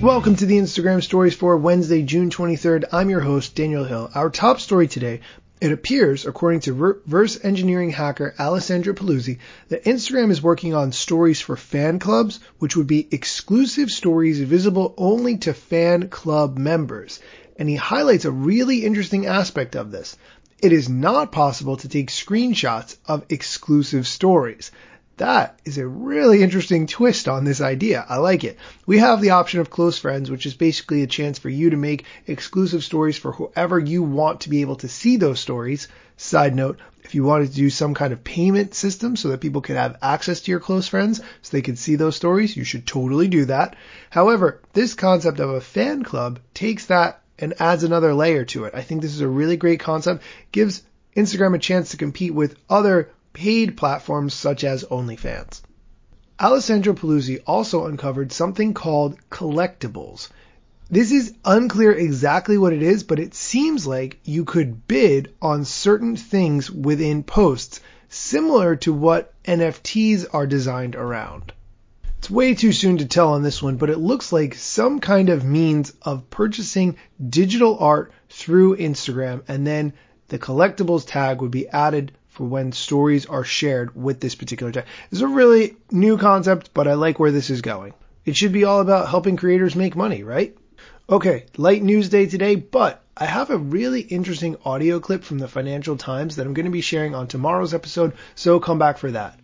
welcome to the Instagram stories for Wednesday, June 23rd. I'm your host, Daniel Hill. Our top story today, it appears, according to reverse engineering hacker Alessandro Paluzzi, that Instagram is working on stories for fan clubs, which would be exclusive stories visible only to fan club members. And he highlights a really interesting aspect of this. It is not possible to take screenshots of exclusive stories. That is a really interesting twist on this idea. I like it. We have the option of close friends, which is basically a chance for you to make exclusive stories for whoever you want to be able to see those stories. Side note, if you wanted to do some kind of payment system so that people could have access to your close friends so they could see those stories, you should totally do that. However, this concept of a fan club takes that and adds another layer to it. I think this is a really great concept. Gives Instagram a chance to compete with other paid platforms such as OnlyFans. Alessandro Paluzzi also uncovered something called collectibles. This is unclear exactly what it is, but it seems like you could bid on certain things within posts, similar to what NFTs are designed around. It's way too soon to tell on this one, but it looks like some kind of means of purchasing digital art through Instagram and then the collectibles tag would be added for when stories are shared with this particular tag. It's a really new concept, but I like where this is going. It should be all about helping creators make money, right? Okay, light news day today, but I have a really interesting audio clip from the Financial Times that I'm going to be sharing on tomorrow's episode, so come back for that.